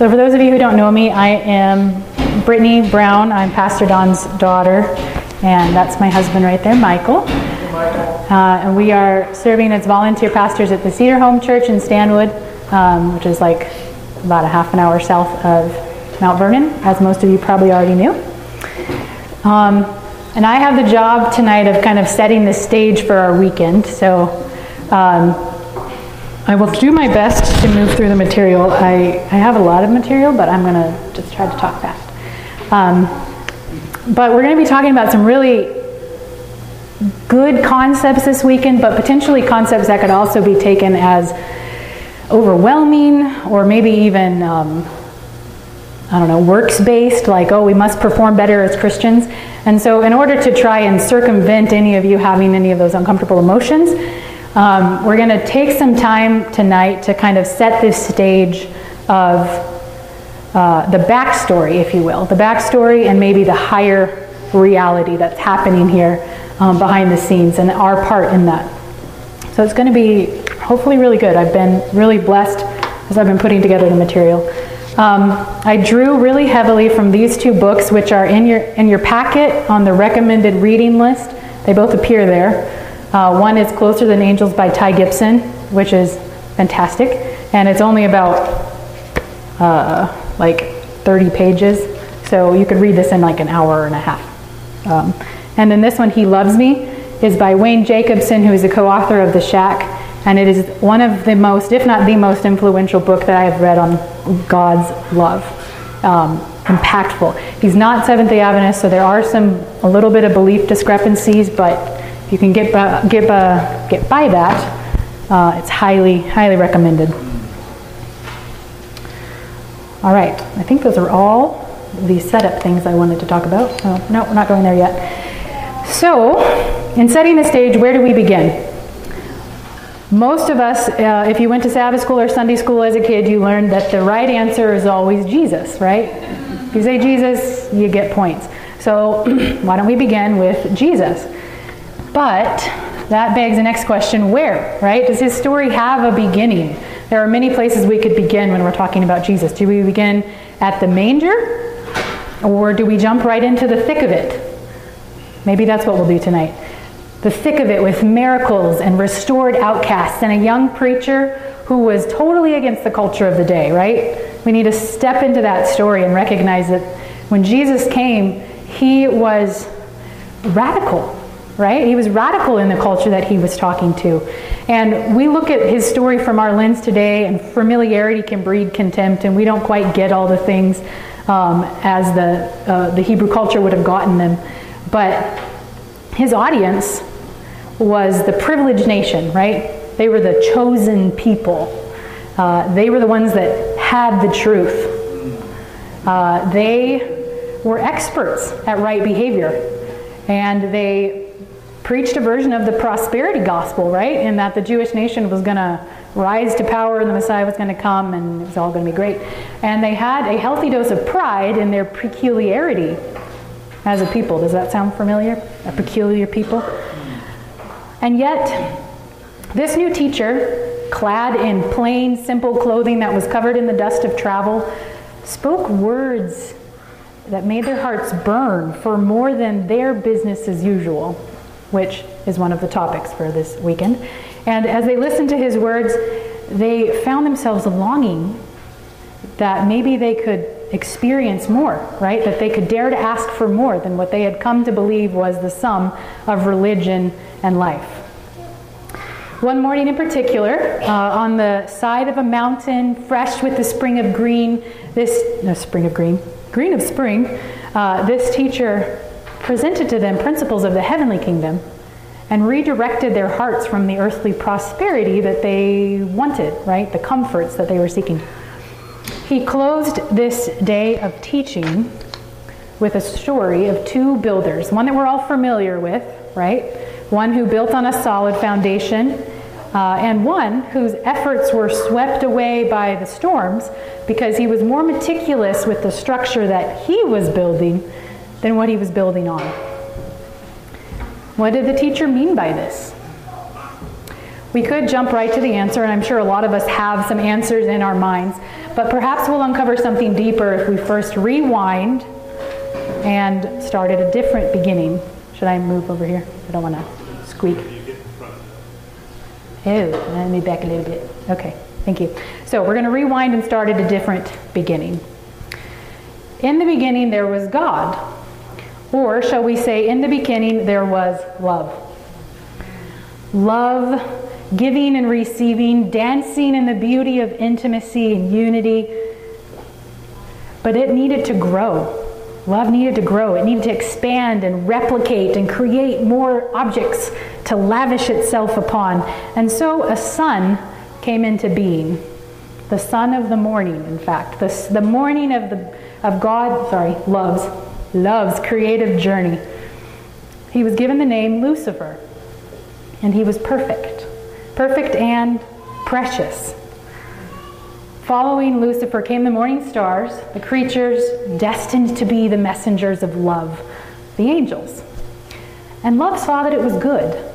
So, for those of you who don't know me, I am Brittany Brown. I'm Pastor Don's daughter, and that's my husband right there, Michael. Uh, and we are serving as volunteer pastors at the Cedar Home Church in Stanwood, um, which is like about a half an hour south of Mount Vernon, as most of you probably already knew. Um, and I have the job tonight of kind of setting the stage for our weekend. So um, I will do my best to move through the material. I, I have a lot of material, but I'm going to just try to talk fast. Um, but we're going to be talking about some really good concepts this weekend, but potentially concepts that could also be taken as overwhelming or maybe even, um, I don't know, works based, like, oh, we must perform better as Christians. And so, in order to try and circumvent any of you having any of those uncomfortable emotions, um, we're going to take some time tonight to kind of set this stage of uh, the backstory, if you will, the backstory and maybe the higher reality that's happening here um, behind the scenes and our part in that. So it's going to be hopefully really good. I've been really blessed as I've been putting together the material. Um, I drew really heavily from these two books, which are in your in your packet on the recommended reading list. They both appear there. Uh, one is Closer Than Angels by Ty Gibson, which is fantastic, and it's only about uh, like 30 pages, so you could read this in like an hour and a half. Um, and then this one, He Loves Me, is by Wayne Jacobsen, who is a co author of The Shack, and it is one of the most, if not the most influential book that I have read on God's love. Um, impactful. He's not Seventh day Adventist, so there are some, a little bit of belief discrepancies, but you can get by, get by, get by that, uh, it's highly, highly recommended. All right, I think those are all the setup things I wanted to talk about. Oh, no, we're not going there yet. So, in setting the stage, where do we begin? Most of us, uh, if you went to Sabbath school or Sunday school as a kid, you learned that the right answer is always Jesus, right? If you say Jesus, you get points. So, why don't we begin with Jesus? But that begs the next question where, right? Does his story have a beginning? There are many places we could begin when we're talking about Jesus. Do we begin at the manger? Or do we jump right into the thick of it? Maybe that's what we'll do tonight. The thick of it with miracles and restored outcasts and a young preacher who was totally against the culture of the day, right? We need to step into that story and recognize that when Jesus came, he was radical right? He was radical in the culture that he was talking to. And we look at his story from our lens today, and familiarity can breed contempt, and we don't quite get all the things um, as the, uh, the Hebrew culture would have gotten them. But his audience was the privileged nation, right? They were the chosen people. Uh, they were the ones that had the truth. Uh, they were experts at right behavior. And they preached a version of the prosperity gospel, right? And that the Jewish nation was going to rise to power and the Messiah was going to come and it was all going to be great. And they had a healthy dose of pride in their peculiarity as a people. Does that sound familiar? A peculiar people? And yet, this new teacher, clad in plain, simple clothing that was covered in the dust of travel, spoke words that made their hearts burn for more than their business as usual which is one of the topics for this weekend. And as they listened to his words, they found themselves longing that maybe they could experience more, right? That they could dare to ask for more than what they had come to believe was the sum of religion and life. One morning in particular, uh, on the side of a mountain, fresh with the spring of green, this, no, spring of green, green of spring, uh, this teacher presented to them principles of the heavenly kingdom and redirected their hearts from the earthly prosperity that they wanted, right? The comforts that they were seeking. He closed this day of teaching with a story of two builders, one that we're all familiar with, right? One who built on a solid foundation, uh, and one whose efforts were swept away by the storms because he was more meticulous with the structure that he was building than what he was building on. What did the teacher mean by this? We could jump right to the answer, and I'm sure a lot of us have some answers in our minds. but perhaps we'll uncover something deeper if we first rewind and start at a different beginning. Should I move over here? I don't want to squeak. Oh, let me back a little bit. Okay, thank you. So we're going to rewind and start at a different beginning. In the beginning, there was God. Or shall we say, in the beginning, there was love. Love, giving and receiving, dancing in the beauty of intimacy and unity. But it needed to grow. Love needed to grow. It needed to expand and replicate and create more objects to lavish itself upon. And so a son came into being. The son of the morning, in fact. The, the morning of the of God, sorry, love's, love's creative journey. He was given the name Lucifer, and he was perfect, perfect and precious. Following Lucifer came the morning stars, the creatures destined to be the messengers of love, the angels. And love saw that it was good.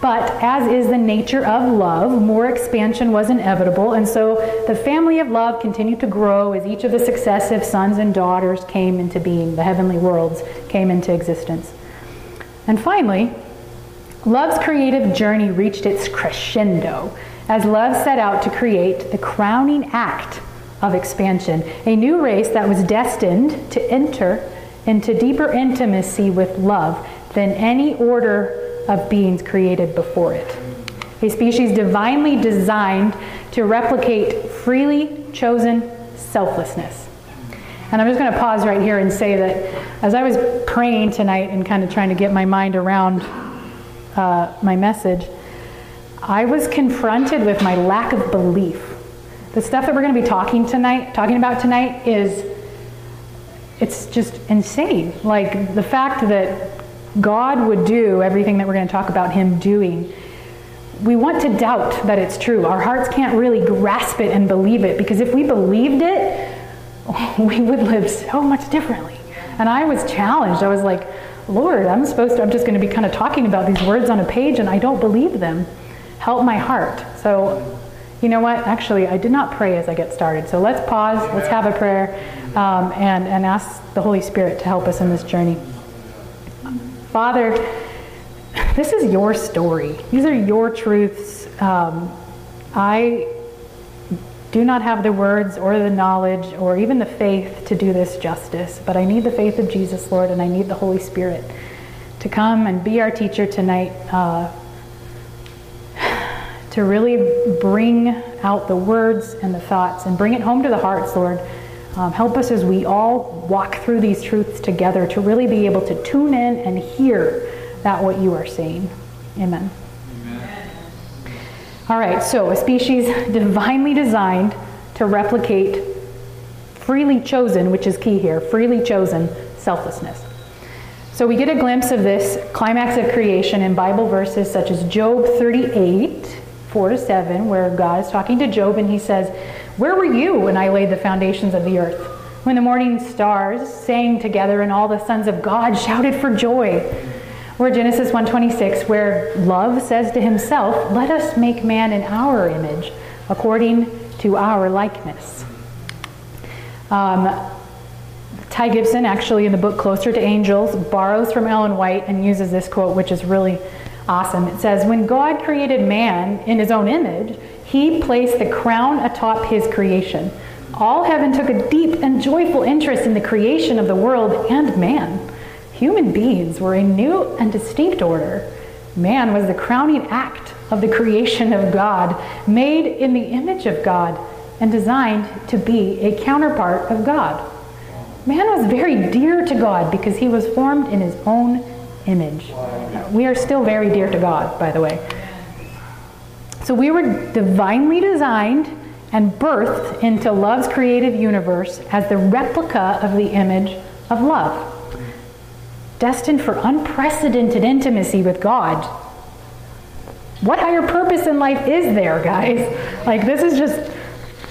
But as is the nature of love, more expansion was inevitable, and so the family of love continued to grow as each of the successive sons and daughters came into being, the heavenly worlds came into existence. And finally, love's creative journey reached its crescendo as love set out to create the crowning act of expansion, a new race that was destined to enter into deeper intimacy with love than any order of beings created before it. A species divinely designed to replicate freely chosen selflessness. And I'm just going to pause right here and say that as I was praying tonight and kind of trying to get my mind around uh, my message, I was confronted with my lack of belief. The stuff that we're going to be talking tonight, talking about tonight, is it's just insane. Like the fact that God would do everything that we're going to talk about Him doing, we want to doubt that it's true. Our hearts can't really grasp it and believe it because if we believed it, we would live so much differently. And I was challenged. I was like, Lord, I'm supposed to, I'm just going to be kind of talking about these words on a page and I don't believe them. Help my heart. So, you know what? Actually, I did not pray as I get started. So let's pause, let's have a prayer, um, and, and ask the Holy Spirit to help us in this journey. Father, this is your story. These are your truths. Um, I do not have the words or the knowledge or even the faith to do this justice, but I need the faith of Jesus, Lord, and I need the Holy Spirit to come and be our teacher tonight, uh, to really bring out the words and the thoughts and bring it home to the hearts, Lord. Um, help us as we all walk through these truths together to really be able to tune in and hear that what you are saying. Amen. Amen. All right, so a species divinely designed to replicate freely chosen, which is key here, freely chosen selflessness. So we get a glimpse of this climax of creation in Bible verses such as Job 38, 4 to 7, where God is talking to Job and he says, where were you when I laid the foundations of the earth? When the morning stars sang together and all the sons of God shouted for joy? Or Genesis 1:26 where love says to himself, "Let us make man in our image, according to our likeness." Um, Ty Gibson, actually in the book Closer to Angels, borrows from Ellen White and uses this quote, which is really awesome. It says, When God created man in his own image, he placed the crown atop his creation. All heaven took a deep and joyful interest in the creation of the world and man. Human beings were a new and distinct order. Man was the crowning act of the creation of God, made in the image of God and designed to be a counterpart of God. Man was very dear to God because he was formed in his own image. We are still very dear to God, by the way. So we were divinely designed and birthed into love's creative universe as the replica of the image of love. Destined for unprecedented intimacy with God. What higher purpose in life is there, guys? Like, this is just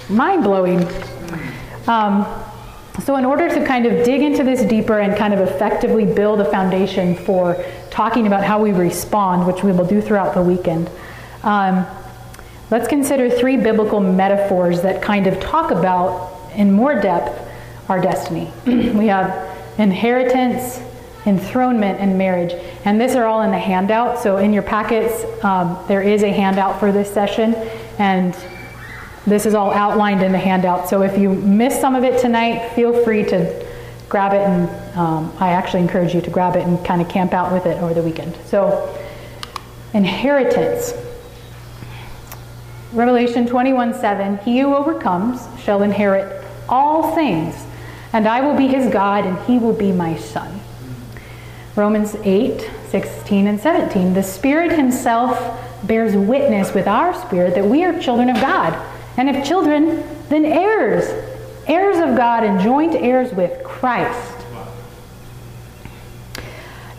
mind blowing. Um, so, in order to kind of dig into this deeper and kind of effectively build a foundation for talking about how we respond, which we will do throughout the weekend, um, let's consider three biblical metaphors that kind of talk about in more depth our destiny. we have inheritance, enthronement, and marriage. And these are all in the handout. So in your packets, um, there is a handout for this session. And this is all outlined in the handout. So if you miss some of it tonight, feel free to grab it. And um, I actually encourage you to grab it and kind of camp out with it over the weekend. So, inheritance. Revelation 21 7 He who overcomes shall inherit all things, and I will be his God, and he will be my son. Romans 8 16 and 17 The Spirit himself bears witness with our spirit that we are children of God. And if children, then heirs, heirs of God and joint heirs with Christ.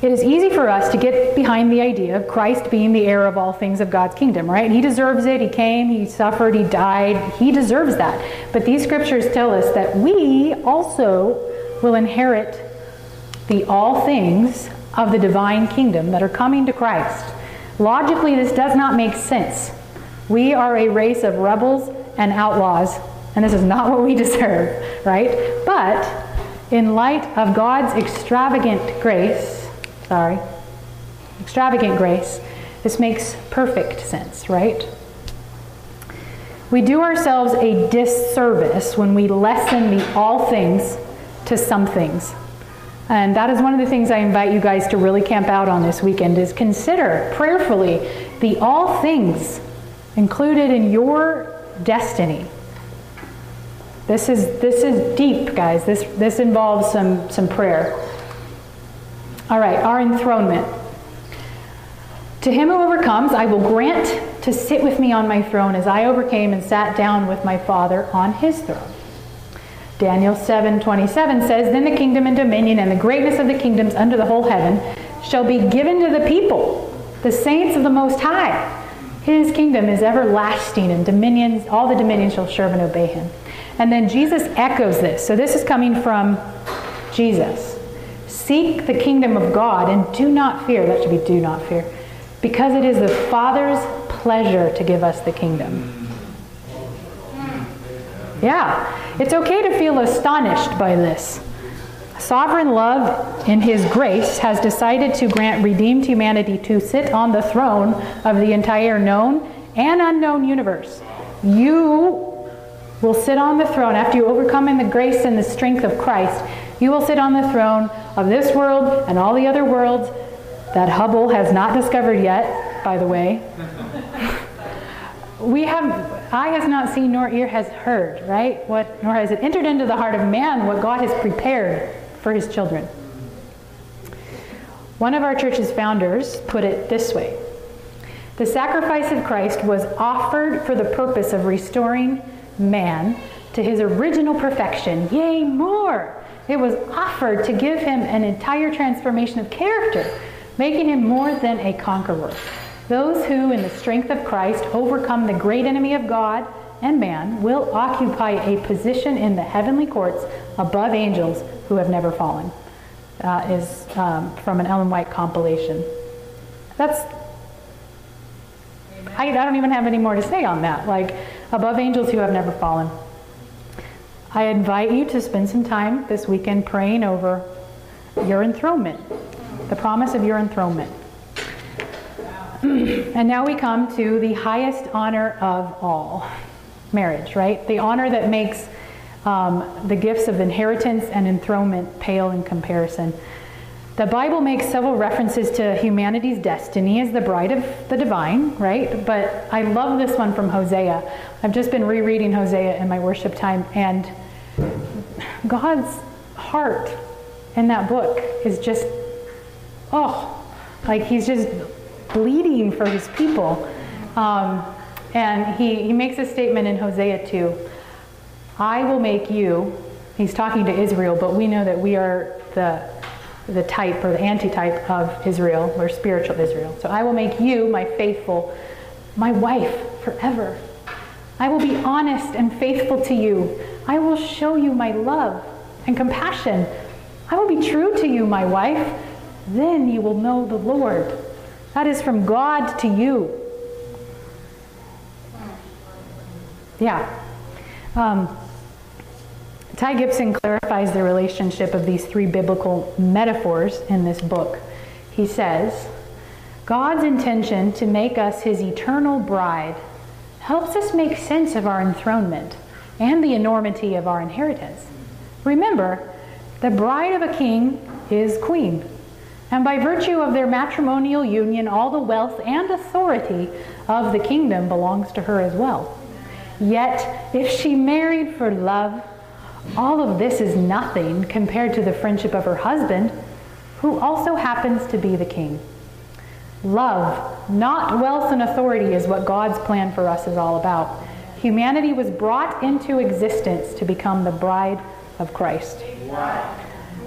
It is easy for us to get behind the idea of Christ being the heir of all things of God's kingdom, right? He deserves it. He came, he suffered, he died. He deserves that. But these scriptures tell us that we also will inherit the all things of the divine kingdom that are coming to Christ. Logically, this does not make sense. We are a race of rebels and outlaws, and this is not what we deserve, right? But in light of God's extravagant grace, sorry, extravagant grace, this makes perfect sense, right? We do ourselves a disservice when we lessen the all things to some things. And that is one of the things I invite you guys to really camp out on this weekend is consider prayerfully the all things included in your destiny. This is this is deep, guys. This this involves some some prayer. All right, our enthronement. To him who overcomes, I will grant to sit with me on my throne as I overcame and sat down with my Father on his throne. Daniel 7:27 says, "Then the kingdom and dominion and the greatness of the kingdoms under the whole heaven shall be given to the people, the saints of the Most High. His kingdom is everlasting, and dominions, all the dominions shall serve and obey him." And then Jesus echoes this. So this is coming from Jesus. Seek the kingdom of God and do not fear. That should be do not fear. Because it is the Father's pleasure to give us the kingdom. Yeah, it's okay to feel astonished by this. Sovereign love, in His grace, has decided to grant redeemed humanity to sit on the throne of the entire known and unknown universe. You will sit on the throne after you overcome in the grace and the strength of Christ. You will sit on the throne of this world and all the other worlds that Hubble has not discovered yet, by the way. we have eye has not seen nor ear has heard, right? What nor has it entered into the heart of man what God has prepared for his children. One of our church's founders put it this way. The sacrifice of Christ was offered for the purpose of restoring man to his original perfection, yea, more it was offered to give him an entire transformation of character, making him more than a conqueror. Those who, in the strength of Christ, overcome the great enemy of God and man will occupy a position in the heavenly courts above angels who have never fallen. Uh, is um, from an Ellen White compilation. That's I, I don't even have any more to say on that. Like above angels who have never fallen. I invite you to spend some time this weekend praying over your enthronement, the promise of your enthronement. and now we come to the highest honor of all marriage, right? The honor that makes um, the gifts of inheritance and enthronement pale in comparison. The Bible makes several references to humanity's destiny as the bride of the divine, right? But I love this one from Hosea. I've just been rereading Hosea in my worship time, and God's heart in that book is just, oh, like he's just bleeding for his people. Um, and he, he makes a statement in Hosea 2 I will make you, he's talking to Israel, but we know that we are the, the type or the antitype of Israel. We're spiritual Israel. So I will make you, my faithful, my wife forever. I will be honest and faithful to you. I will show you my love and compassion. I will be true to you, my wife. Then you will know the Lord. That is from God to you. Yeah. Um, Ty Gibson clarifies the relationship of these three biblical metaphors in this book. He says, God's intention to make us his eternal bride helps us make sense of our enthronement and the enormity of our inheritance. Remember, the bride of a king is queen, and by virtue of their matrimonial union, all the wealth and authority of the kingdom belongs to her as well. Yet, if she married for love, all of this is nothing compared to the friendship of her husband, who also happens to be the king. Love, not wealth and authority, is what God's plan for us is all about. Humanity was brought into existence to become the bride of Christ.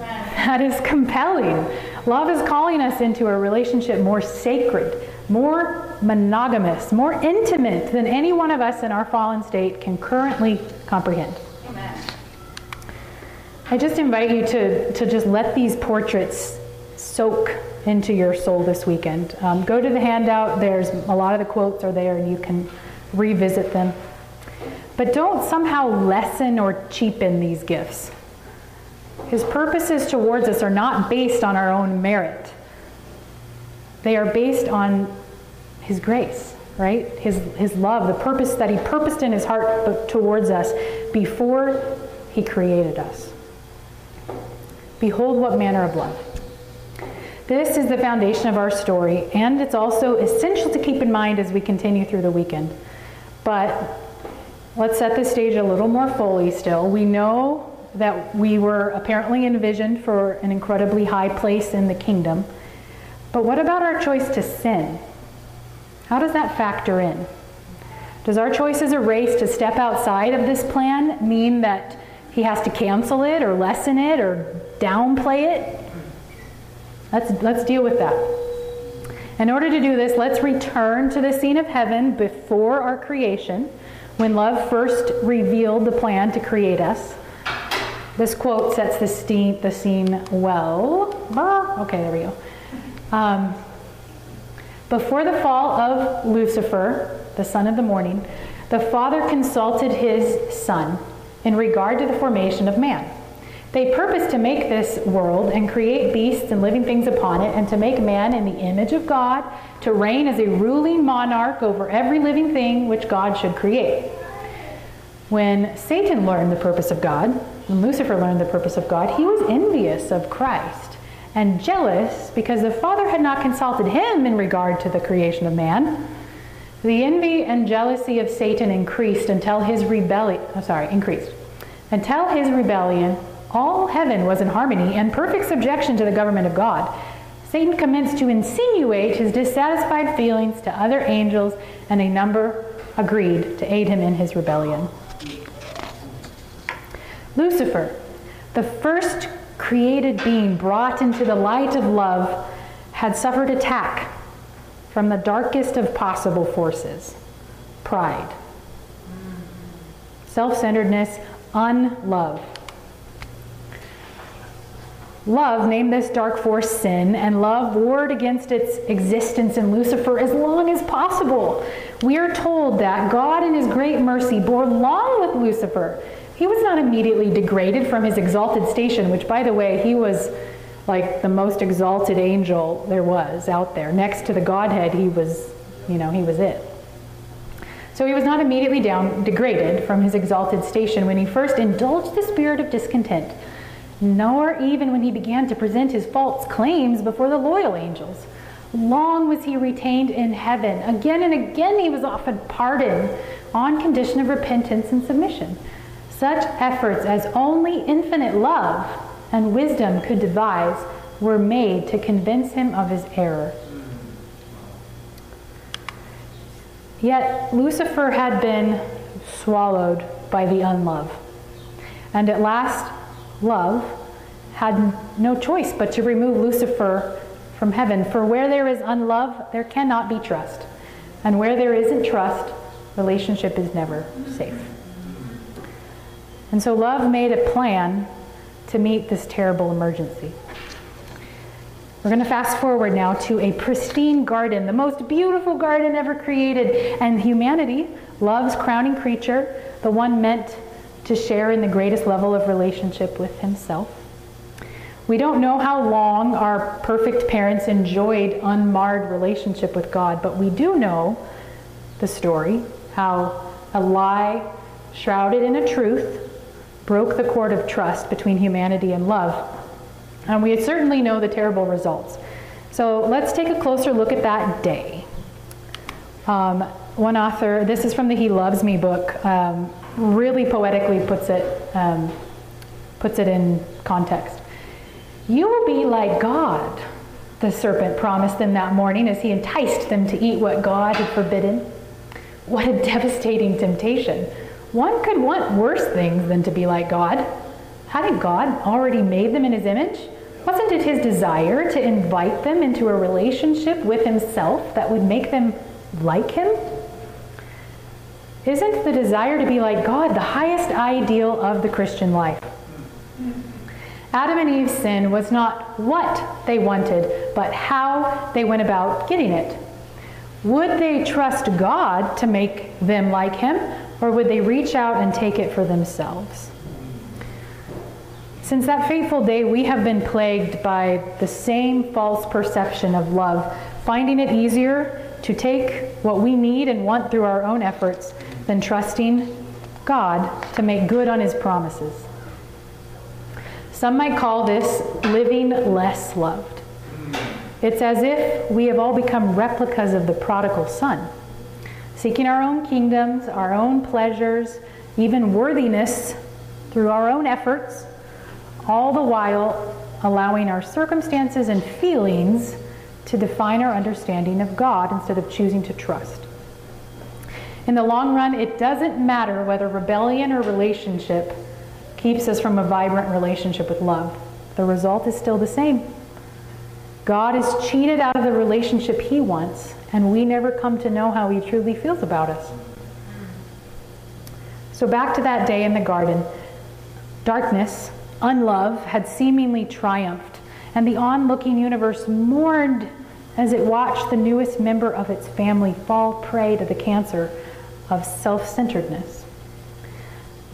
That is compelling. Love is calling us into a relationship more sacred, more monogamous, more intimate than any one of us in our fallen state can currently comprehend. I just invite you to, to just let these portraits soak into your soul this weekend. Um, go to the handout, there's a lot of the quotes are there and you can revisit them. But don't somehow lessen or cheapen these gifts. His purposes towards us are not based on our own merit. They are based on his grace, right? His, his love, the purpose that he purposed in his heart towards us before he created us. Behold what manner of love. This is the foundation of our story, and it's also essential to keep in mind as we continue through the weekend. But let's set the stage a little more fully still. We know that we were apparently envisioned for an incredibly high place in the kingdom. But what about our choice to sin? How does that factor in? Does our choice as a race to step outside of this plan mean that he has to cancel it or lessen it or downplay it? Let's, let's deal with that. In order to do this, let's return to the scene of heaven before our creation, when love first revealed the plan to create us. This quote sets the, steam, the scene well. Ah, okay, there we go. Um, before the fall of Lucifer, the son of the morning, the Father consulted his Son in regard to the formation of man. They purposed to make this world and create beasts and living things upon it, and to make man in the image of God, to reign as a ruling monarch over every living thing which God should create. When Satan learned the purpose of God, when Lucifer learned the purpose of God, he was envious of Christ and jealous because the Father had not consulted him in regard to the creation of man. The envy and jealousy of Satan increased until his rebellion, oh, sorry, increased. Until his rebellion, all heaven was in harmony and perfect subjection to the government of God. Satan commenced to insinuate his dissatisfied feelings to other angels, and a number agreed to aid him in his rebellion. Lucifer, the first created being brought into the light of love, had suffered attack from the darkest of possible forces pride, self centeredness, unlove. Love named this dark force sin, and love warred against its existence in Lucifer as long as possible. We are told that God, in His great mercy, bore long with Lucifer he was not immediately degraded from his exalted station, which, by the way, he was like the most exalted angel there was out there. Next to the Godhead, he was, you know, he was it. So he was not immediately down degraded from his exalted station when he first indulged the spirit of discontent, nor even when he began to present his false claims before the loyal angels. Long was he retained in heaven. Again and again he was offered pardon on condition of repentance and submission. Such efforts as only infinite love and wisdom could devise were made to convince him of his error. Yet Lucifer had been swallowed by the unlove. And at last, love had no choice but to remove Lucifer from heaven. For where there is unlove, there cannot be trust. And where there isn't trust, relationship is never safe. And so love made a plan to meet this terrible emergency. We're going to fast forward now to a pristine garden, the most beautiful garden ever created. And humanity, love's crowning creature, the one meant to share in the greatest level of relationship with himself. We don't know how long our perfect parents enjoyed unmarred relationship with God, but we do know the story how a lie shrouded in a truth broke the cord of trust between humanity and love. And we certainly know the terrible results. So let's take a closer look at that day. Um, one author, this is from the He Loves Me book, um, really poetically puts it, um, puts it in context. You will be like God, the serpent promised them that morning as he enticed them to eat what God had forbidden. What a devastating temptation. One could want worse things than to be like God. Hadn't God already made them in his image? Wasn't it his desire to invite them into a relationship with himself that would make them like him? Isn't the desire to be like God the highest ideal of the Christian life? Adam and Eve's sin was not what they wanted, but how they went about getting it. Would they trust God to make them like Him, or would they reach out and take it for themselves? Since that fateful day, we have been plagued by the same false perception of love, finding it easier to take what we need and want through our own efforts than trusting God to make good on His promises. Some might call this living less loved. It's as if we have all become replicas of the prodigal son, seeking our own kingdoms, our own pleasures, even worthiness through our own efforts, all the while allowing our circumstances and feelings to define our understanding of God instead of choosing to trust. In the long run, it doesn't matter whether rebellion or relationship keeps us from a vibrant relationship with love. The result is still the same. God is cheated out of the relationship he wants, and we never come to know how he truly feels about us. So, back to that day in the garden. Darkness, unlove, had seemingly triumphed, and the onlooking universe mourned as it watched the newest member of its family fall prey to the cancer of self centeredness.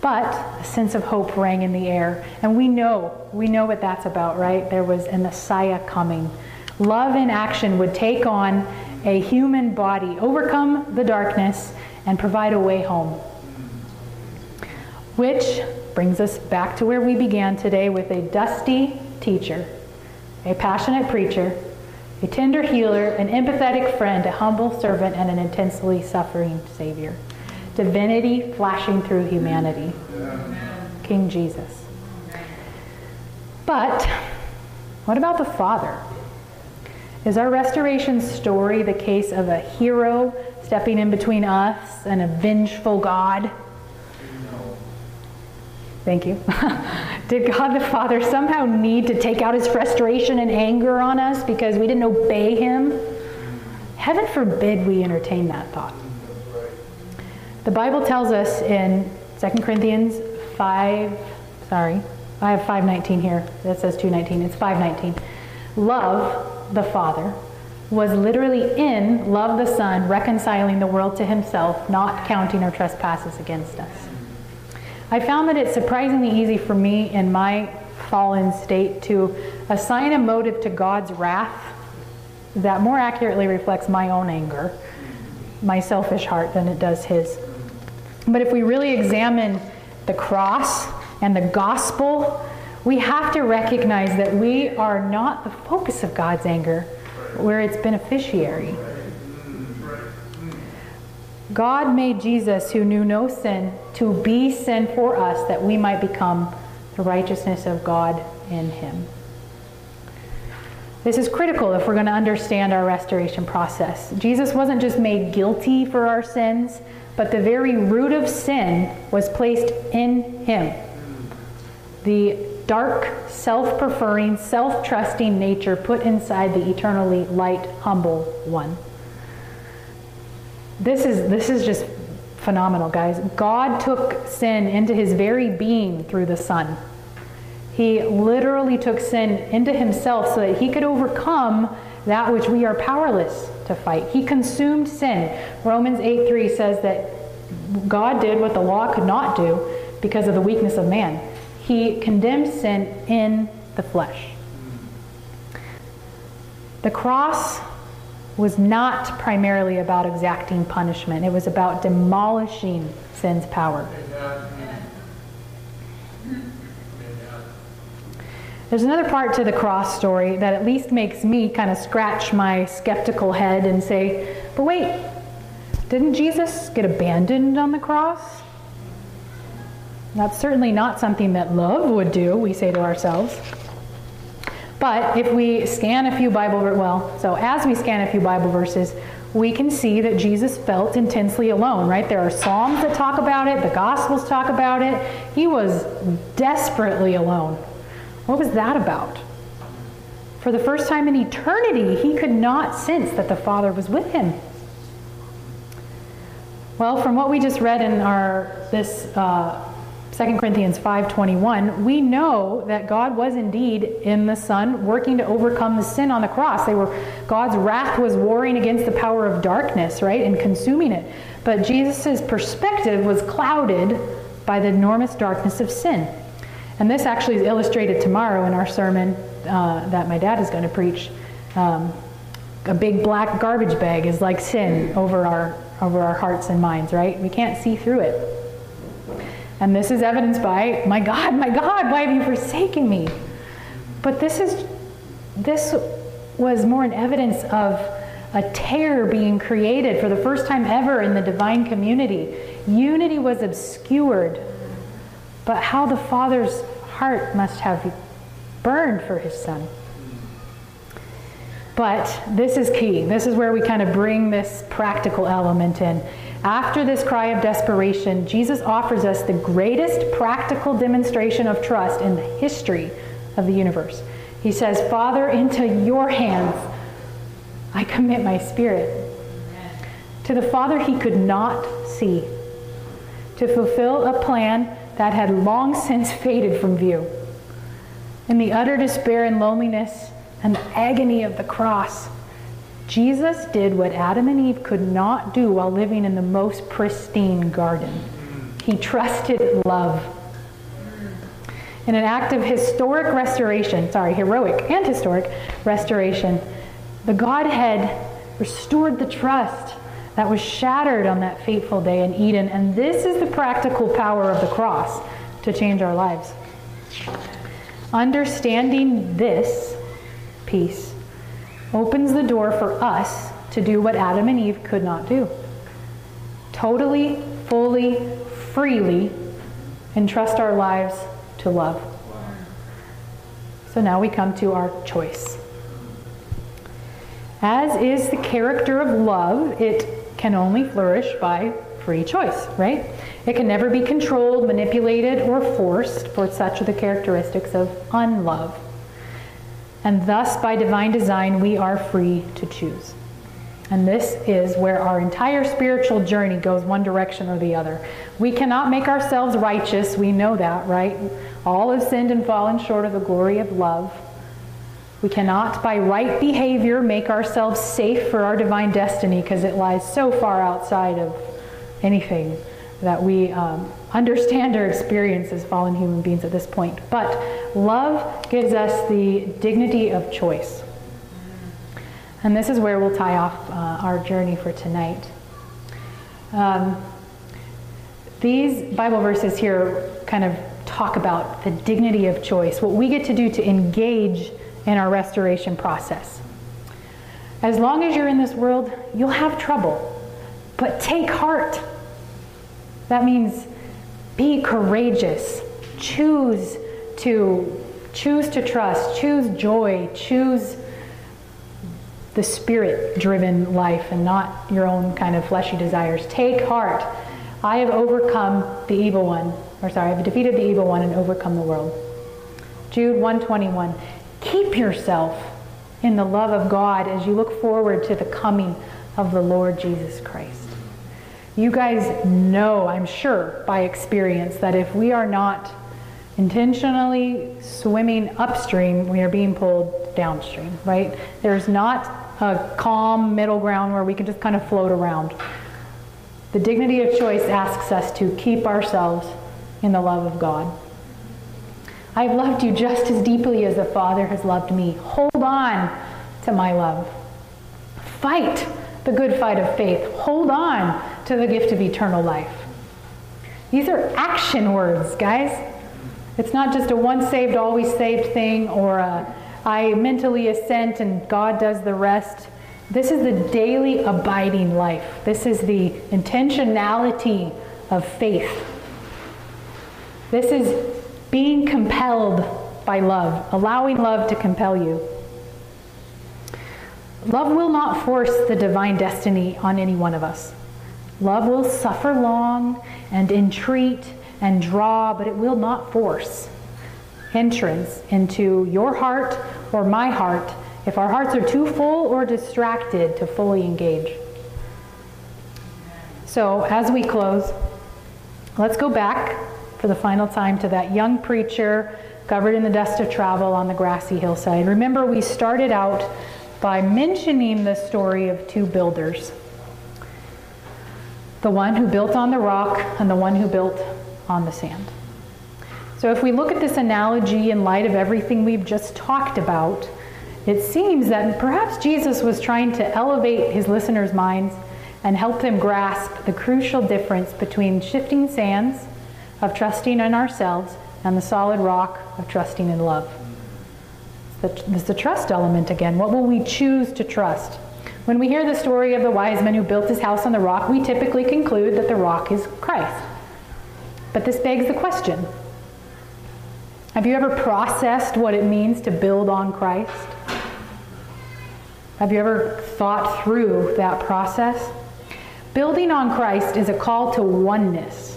But a sense of hope rang in the air. And we know, we know what that's about, right? There was a Messiah coming. Love in action would take on a human body, overcome the darkness, and provide a way home. Which brings us back to where we began today with a dusty teacher, a passionate preacher, a tender healer, an empathetic friend, a humble servant, and an intensely suffering Savior divinity flashing through humanity. King Jesus. But what about the Father? Is our restoration story the case of a hero stepping in between us and a vengeful God? Thank you. Did God the Father somehow need to take out his frustration and anger on us because we didn't obey him? Heaven forbid we entertain that thought. The Bible tells us in 2 Corinthians 5, sorry, I have 519 here. That says 219. It's 519. Love the Father was literally in love the Son, reconciling the world to himself, not counting our trespasses against us. I found that it's surprisingly easy for me in my fallen state to assign a motive to God's wrath that more accurately reflects my own anger, my selfish heart, than it does his. But if we really examine the cross and the gospel, we have to recognize that we are not the focus of God's anger, we're its beneficiary. God made Jesus, who knew no sin, to be sin for us that we might become the righteousness of God in him. This is critical if we're going to understand our restoration process. Jesus wasn't just made guilty for our sins, but the very root of sin was placed in him. The dark, self preferring, self trusting nature put inside the eternally light, humble one. This is, this is just phenomenal, guys. God took sin into his very being through the Son. He literally took sin into himself so that he could overcome that which we are powerless to fight. He consumed sin. Romans 8 3 says that God did what the law could not do because of the weakness of man. He condemned sin in the flesh. The cross was not primarily about exacting punishment, it was about demolishing sin's power. There's another part to the cross story that at least makes me kind of scratch my skeptical head and say, but wait, didn't Jesus get abandoned on the cross? That's certainly not something that love would do, we say to ourselves. But if we scan a few Bible, well, so as we scan a few Bible verses, we can see that Jesus felt intensely alone, right? There are Psalms that talk about it, the Gospels talk about it. He was desperately alone. What was that about? For the first time in eternity, he could not sense that the Father was with him. Well, from what we just read in our this uh, 2 Corinthians 5:21, we know that God was indeed in the Son working to overcome the sin on the cross. They were God's wrath was warring against the power of darkness, right, and consuming it. But Jesus' perspective was clouded by the enormous darkness of sin. And this actually is illustrated tomorrow in our sermon uh, that my dad is going to preach. Um, a big black garbage bag is like sin over our over our hearts and minds, right? We can't see through it. And this is evidenced by, my God, my God, why have you forsaken me? But this is this was more an evidence of a tear being created for the first time ever in the divine community. Unity was obscured, but how the Father's heart must have burned for his Son. But this is key. This is where we kind of bring this practical element in. After this cry of desperation, Jesus offers us the greatest practical demonstration of trust in the history of the universe. He says, Father, into your hands I commit my spirit. To the Father he could not see, to fulfill a plan that had long since faded from view. In the utter despair and loneliness and the agony of the cross, Jesus did what Adam and Eve could not do while living in the most pristine garden. He trusted love. In an act of historic restoration, sorry, heroic and historic restoration, the Godhead restored the trust that was shattered on that fateful day in Eden. And this is the practical power of the cross to change our lives. Understanding this piece opens the door for us to do what Adam and Eve could not do. Totally, fully, freely entrust our lives to love. So now we come to our choice. As is the character of love, it can only flourish by free choice, right? It can never be controlled, manipulated, or forced, for such are the characteristics of unlove and thus by divine design we are free to choose. And this is where our entire spiritual journey goes one direction or the other. We cannot make ourselves righteous, we know that, right? All have sinned and fallen short of the glory of love. We cannot, by right behavior, make ourselves safe for our divine destiny because it lies so far outside of anything that we um, understand or experience as fallen human beings at this point. But love gives us the dignity of choice. And this is where we'll tie off uh, our journey for tonight. Um, these Bible verses here kind of talk about the dignity of choice, what we get to do to engage in our restoration process. As long as you're in this world, you'll have trouble. But take heart. That means be courageous. Choose to choose to trust, choose joy, choose the spirit driven life and not your own kind of fleshy desires. Take heart. I have overcome the evil one. Or sorry, I have defeated the evil one and overcome the world. Jude 121. Keep yourself in the love of God as you look forward to the coming of the Lord Jesus Christ. You guys know, I'm sure, by experience, that if we are not intentionally swimming upstream, we are being pulled downstream, right? There's not a calm middle ground where we can just kind of float around. The dignity of choice asks us to keep ourselves in the love of God. I have loved you just as deeply as the Father has loved me. Hold on to my love. Fight the good fight of faith. Hold on to the gift of eternal life. These are action words, guys. It's not just a once saved, always saved thing or a, I mentally assent and God does the rest. This is the daily abiding life. This is the intentionality of faith. This is being compelled by love, allowing love to compel you. Love will not force the divine destiny on any one of us. Love will suffer long and entreat and draw, but it will not force entrance into your heart or my heart if our hearts are too full or distracted to fully engage. So, as we close, let's go back for the final time to that young preacher covered in the dust of travel on the grassy hillside. Remember, we started out by mentioning the story of two builders the one who built on the rock and the one who built on the sand. So, if we look at this analogy in light of everything we've just talked about, it seems that perhaps Jesus was trying to elevate his listeners' minds and help them grasp the crucial difference between shifting sands of trusting in ourselves and the solid rock of trusting in love. It's the trust element again. What will we choose to trust? When we hear the story of the wise man who built his house on the rock, we typically conclude that the rock is Christ. But this begs the question Have you ever processed what it means to build on Christ? Have you ever thought through that process? Building on Christ is a call to oneness,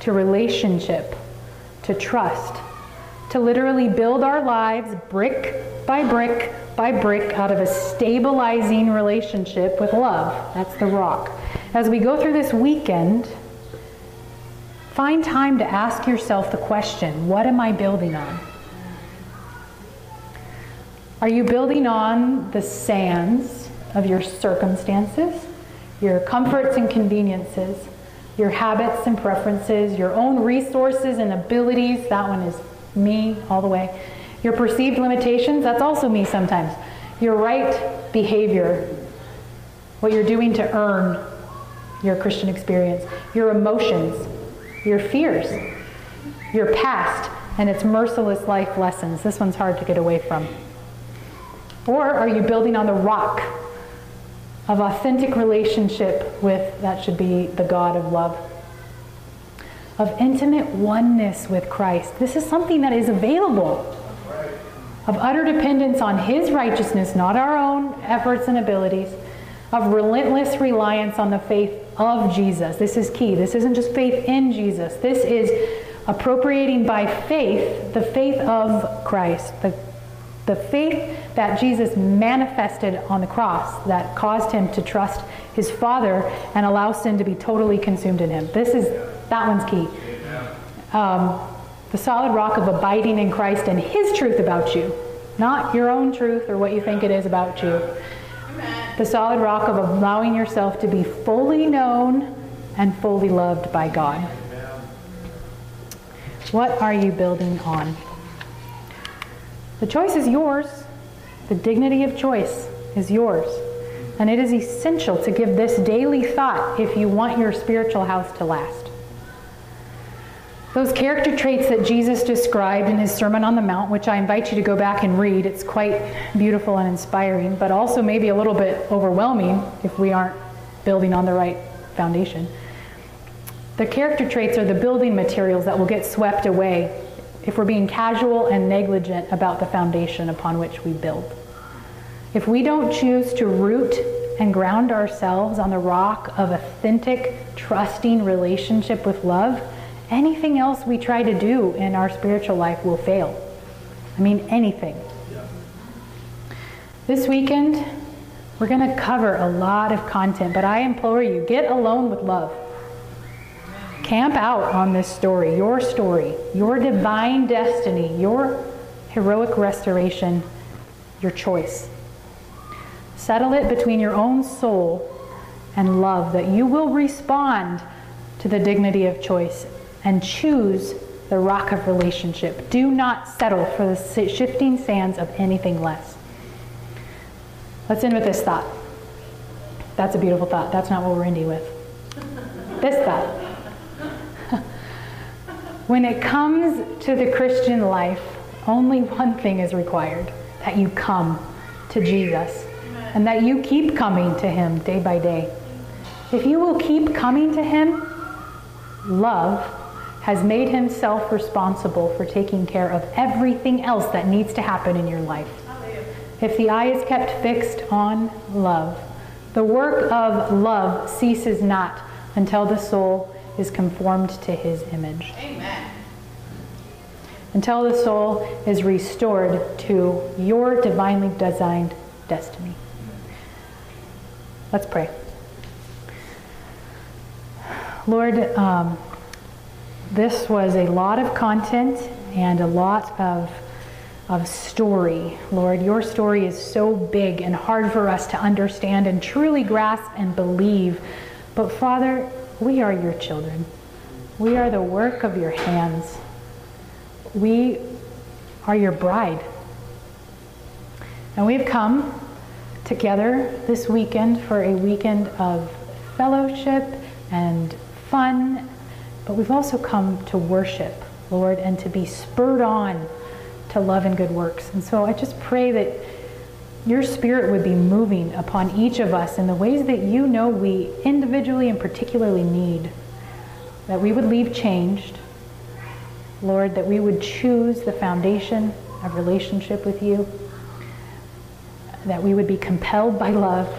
to relationship, to trust, to literally build our lives brick by brick by brick out of a stabilizing relationship with love. That's the rock. As we go through this weekend, find time to ask yourself the question what am I building on? Are you building on the sands of your circumstances, your comforts and conveniences, your habits and preferences, your own resources and abilities? That one is me all the way. Your perceived limitations, that's also me sometimes. Your right behavior, what you're doing to earn your Christian experience, your emotions, your fears, your past, and its merciless life lessons. This one's hard to get away from. Or are you building on the rock of authentic relationship with, that should be the God of love? Of intimate oneness with Christ. This is something that is available. Of utter dependence on His righteousness, not our own efforts and abilities. Of relentless reliance on the faith of Jesus. This is key. This isn't just faith in Jesus. This is appropriating by faith the faith of Christ, the, the faith that Jesus manifested on the cross that caused him to trust his Father and allow sin to be totally consumed in him. This is, that one's key. Um, the solid rock of abiding in Christ and his truth about you, not your own truth or what you think it is about you. The solid rock of allowing yourself to be fully known and fully loved by God. What are you building on? The choice is yours. The dignity of choice is yours. And it is essential to give this daily thought if you want your spiritual house to last. Those character traits that Jesus described in his Sermon on the Mount, which I invite you to go back and read, it's quite beautiful and inspiring, but also maybe a little bit overwhelming if we aren't building on the right foundation. The character traits are the building materials that will get swept away if we're being casual and negligent about the foundation upon which we build. If we don't choose to root and ground ourselves on the rock of authentic, trusting relationship with love, anything else we try to do in our spiritual life will fail. I mean, anything. This weekend, we're going to cover a lot of content, but I implore you get alone with love. Camp out on this story, your story, your divine destiny, your heroic restoration, your choice. Settle it between your own soul and love, that you will respond to the dignity of choice and choose the rock of relationship. Do not settle for the shifting sands of anything less. Let's end with this thought. That's a beautiful thought. That's not what we're ending with. This thought. when it comes to the Christian life, only one thing is required that you come to Jesus and that you keep coming to Him day by day. If you will keep coming to Him, love has made Himself responsible for taking care of everything else that needs to happen in your life. If the eye is kept fixed on love, the work of love ceases not until the soul is conformed to His image. Amen. Until the soul is restored to your divinely designed destiny. Let's pray. Lord, um, this was a lot of content and a lot of, of story. Lord, your story is so big and hard for us to understand and truly grasp and believe. But Father, we are your children. We are the work of your hands. We are your bride. And we've come together this weekend for a weekend of fellowship and fun, but we've also come to worship, Lord, and to be spurred on to love and good works. And so I just pray that your spirit would be moving upon each of us in the ways that you know we individually and particularly need. That we would leave changed. Lord, that we would choose the foundation of relationship with you that we would be compelled by love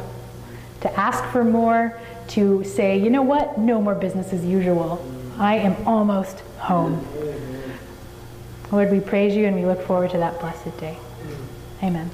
to ask for more, to say, you know what, no more business as usual. I am almost home. Lord, we praise you and we look forward to that blessed day. Amen.